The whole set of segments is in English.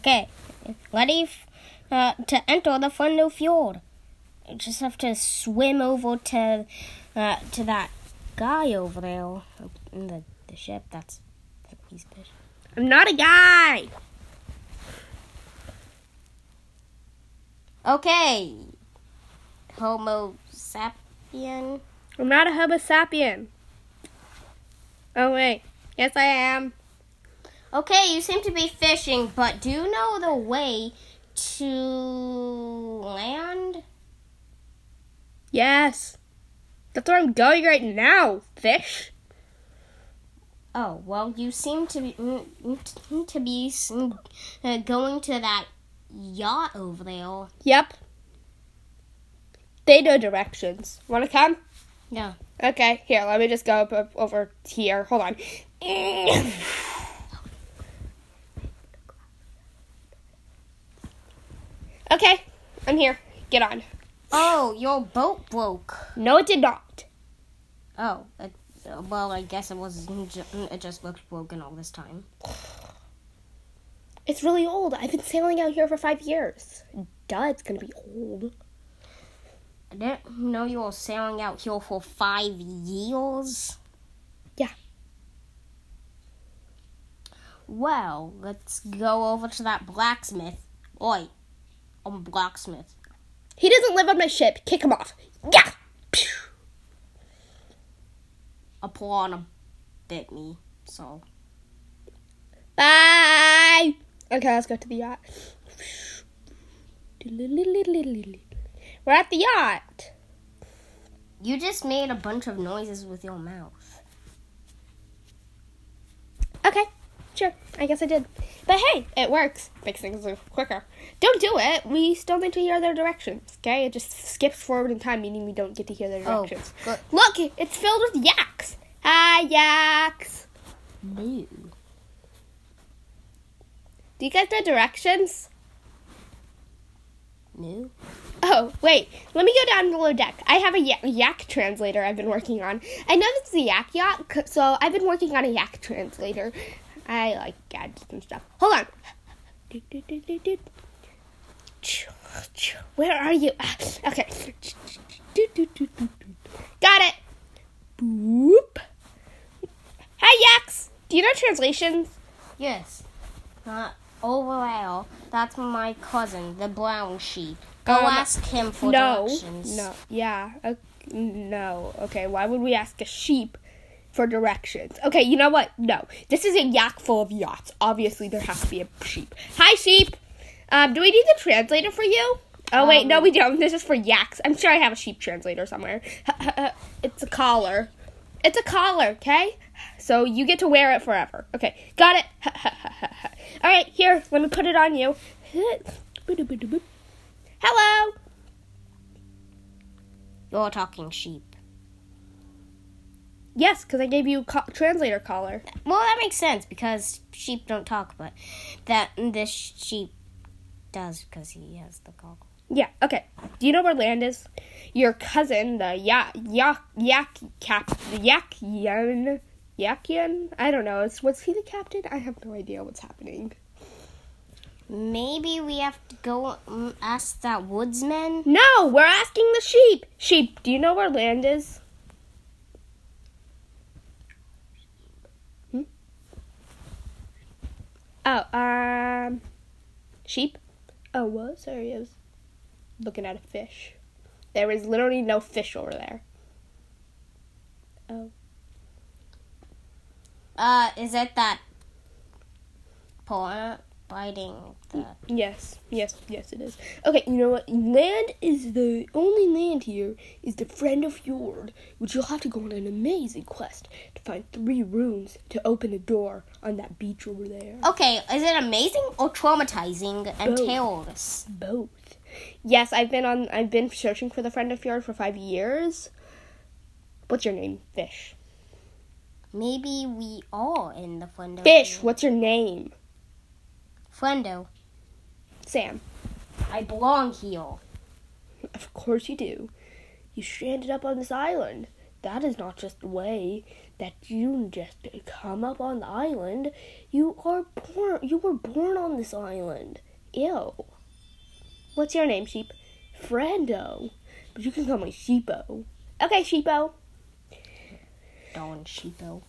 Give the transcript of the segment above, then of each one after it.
Okay, ready f- uh, to enter the Fundo Fjord. You just have to swim over to uh, to that guy over there in the, the ship. That's he's. I'm not a guy. Okay, Homo sapien. I'm not a Homo sapien. Oh wait, yes I am. Okay, you seem to be fishing, but do you know the way to land? Yes, that's where I'm going right now. Fish. Oh well, you seem to be mm, mm, to be mm, uh, going to that yacht over there. Yep. They know directions. Want to come? Yeah. Okay, here, let me just go up, up over here. Hold on. Okay, I'm here. Get on. Oh, your boat broke. No, it did not. Oh, it, well, I guess it was. It just looked broken all this time. It's really old. I've been sailing out here for five years. Duh, it's gonna be old. I didn't know you were sailing out here for five years. Yeah. Well, let's go over to that blacksmith. Oi, I'm a blacksmith. He doesn't live on my ship. Kick him off. Yeah. Pew. A piranha bit me, so Bye. Okay, let's go to the yacht. We're at the yacht. you just made a bunch of noises with your mouth. Okay, sure. I guess I did. But hey, it works. Makes things move quicker. Don't do it. We still need to hear their directions. Okay, it just skips forward in time, meaning we don't get to hear their Oh, directions. good. Look, it's filled with yaks. Hi, yaks. Boo. Do you guys know directions? No. Oh, wait. Let me go down below deck. I have a yak, yak translator I've been working on. I know this is a yak yacht, so I've been working on a yak translator. I like gadgets and stuff. Hold on. Where are you? Okay. Got it. Boop. Hi, yaks. Do you know translations? Yes. Uh, over there. That's my cousin, the brown sheep. Go Um, ask him for no. directions. No. Yeah. Uh, no. Okay. Why would we ask a sheep for directions? Okay. You know what? No. This is a yak full of yachts. Obviously, there has to be a sheep. Hi, sheep. Um, do we need the translator for you? Oh wait, no, Um, we don't. This is for yaks. I'm sure I have a sheep translator somewhere. it's a collar. It's a collar. Okay. So you get to wear it forever. Okay. Got it. All right. Here. Let me put it on you. Hello. You're talking sheep. Yes, because I gave you co- translator collar. Well, that makes sense because sheep don't talk, but that this sheep does because he has the goggle. Yeah. Okay. Do you know where land is? Your cousin, the yak yak yak cap the yak yan yakian. I don't know. Is was he the captain? I have no idea what's happening. Maybe we have to go ask that woodsman. No, we're asking the sheep. Sheep. Do you know where land is? Hmm? Oh, um, sheep. Oh, what? Sorry, I was looking at a fish. There is literally no fish over there. Oh. Uh, is it that paw biting the? Yes, yes, yes, it is. Okay, you know what? Land is the only land here is the Friend of Fjord, which you'll have to go on an amazing quest to find three runes to open a door on that beach over there. Okay, is it amazing or traumatizing and Both. terrorless? Both. Yes, I've been on. I've been searching for the Friend of Fjord for five years. What's your name? Fish. Maybe we are in the Fuendo. Fish. What's your name? Fuendo. Sam. I belong here. Of course you do. You stranded up on this island. that is not just a way that you just come up on the island. You are born. You were born on this island. Ew. What's your name, sheep? Friendo. But you can call me Sheepo. Okay, Sheepo. Don Sheepo.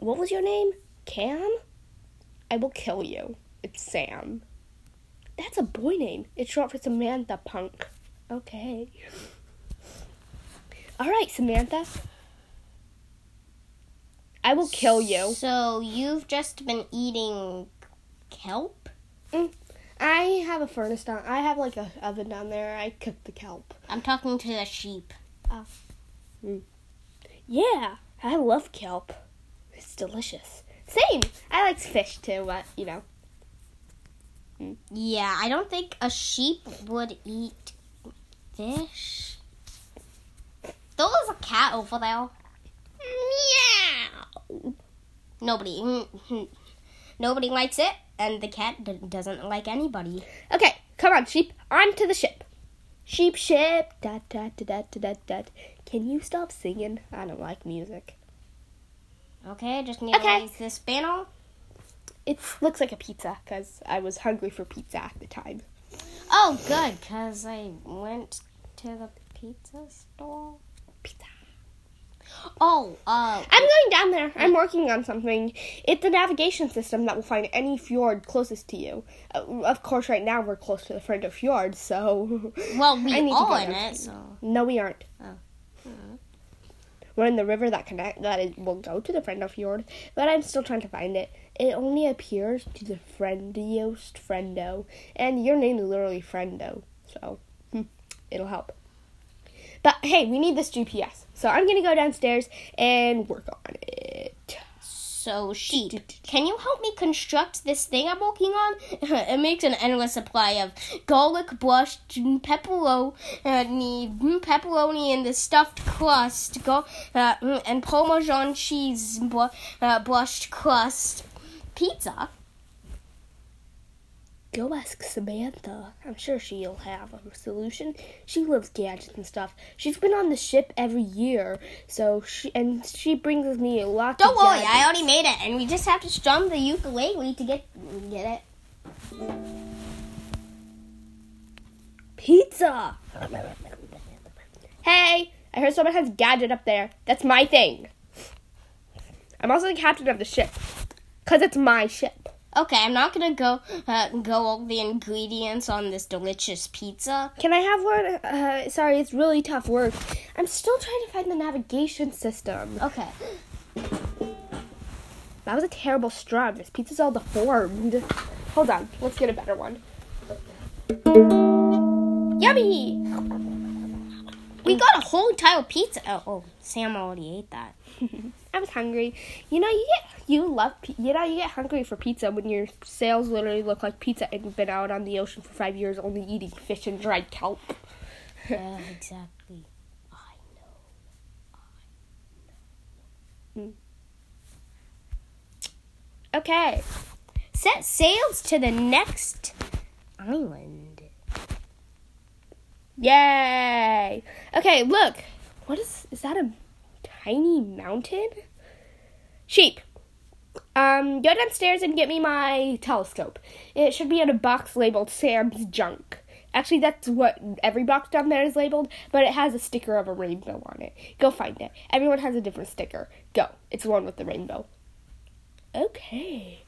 What was your name? Cam? I will kill you. It's Sam. That's a boy name. It's short for Samantha Punk. Okay. All right, Samantha. I will kill you. So you've just been eating kelp? Mm. I have a furnace down. I have like a oven down there. I cook the kelp. I'm talking to the sheep. Oh. Mm. Yeah, I love kelp. It's delicious. Same. I like fish too, but you know. Hmm. Yeah, I don't think a sheep would eat fish. There was a cat over there. Meow. Nobody, hmm, hmm. nobody likes it, and the cat d- doesn't like anybody. Okay, come on, sheep. On to the ship. Sheep ship. Dot dot dot dot dot dot. Can you stop singing? I don't like music. Okay, just need Okay. to use this panel. It looks like a pizza because I was hungry for pizza at the time. Oh, good, cause I went to the pizza store. Pizza. Oh, uh, I'm going down there. I'm working on something. It's a navigation system that will find any fjord closest to you. Uh, of course, right now we're close to the Friendo Fjord, so. well, I we need to are go in down. it, so. No, we aren't. Oh. We're in the river that connect that is, will go to the friend of Fjord, but I'm still trying to find it. It only appears to the friendiest friendo, and your name is literally Friendo, so hmm, it'll help. But hey, we need this GPS, so I'm gonna go downstairs and work on it. So, sheep, can you help me construct this thing I'm working on? it makes an endless supply of garlic brushed pepperoni, pepperoni in the stuffed crust, go, uh, and Parmesan cheese br- uh, brushed crust pizza. Go ask Samantha. I'm sure she'll have a solution. She loves gadgets and stuff. She's been on the ship every year, so she and she brings me a lot. Don't worry, gadgets. I already made it, and we just have to strum the ukulele to get get it. Pizza. Hey, I heard someone has gadget up there. That's my thing. I'm also the captain of the ship, cause it's my ship. Okay, I'm not gonna go uh, go over the ingredients on this delicious pizza. Can I have one? Uh, sorry, it's really tough work. I'm still trying to find the navigation system. Okay. That was a terrible strum. This pizza's all deformed. Hold on, let's get a better one. Yummy! We got a whole entire pizza. Oh, oh, Sam already ate that. I was hungry. You know, you get you love you know you get hungry for pizza when your sails literally look like pizza and you've been out on the ocean for five years only eating fish and dried kelp. Yeah, exactly. I know. Mm. Okay. Set sails to the next island. Yay! Okay, look. What is is that a tiny mountain? Sheep. Um, go downstairs and get me my telescope. It should be in a box labeled Sam's junk. Actually, that's what every box down there is labeled, but it has a sticker of a rainbow on it. Go find it. Everyone has a different sticker. Go. It's the one with the rainbow. Okay.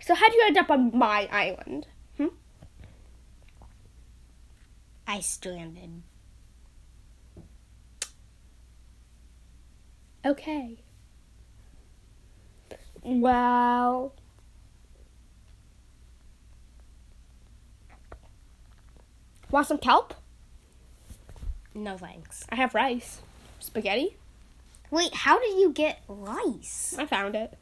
So how'd you end up on my island? Hmm? I stranded. Okay. Well. Want some kelp? No thanks. I have rice. Spaghetti? Wait, how did you get rice? I found it.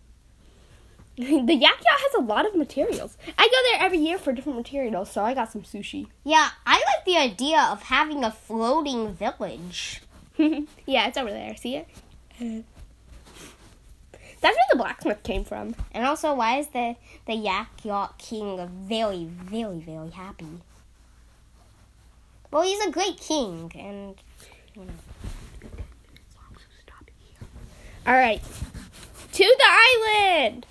the Yak Yacht has a lot of materials. I go there every year for different materials, so I got some sushi. Yeah, I like the idea of having a floating village. yeah, it's over there. See it? That's where the blacksmith came from. And also, why is the, the Yak Yak King very, very, very happy? Well, he's a great king, and. You know. All right, to the island.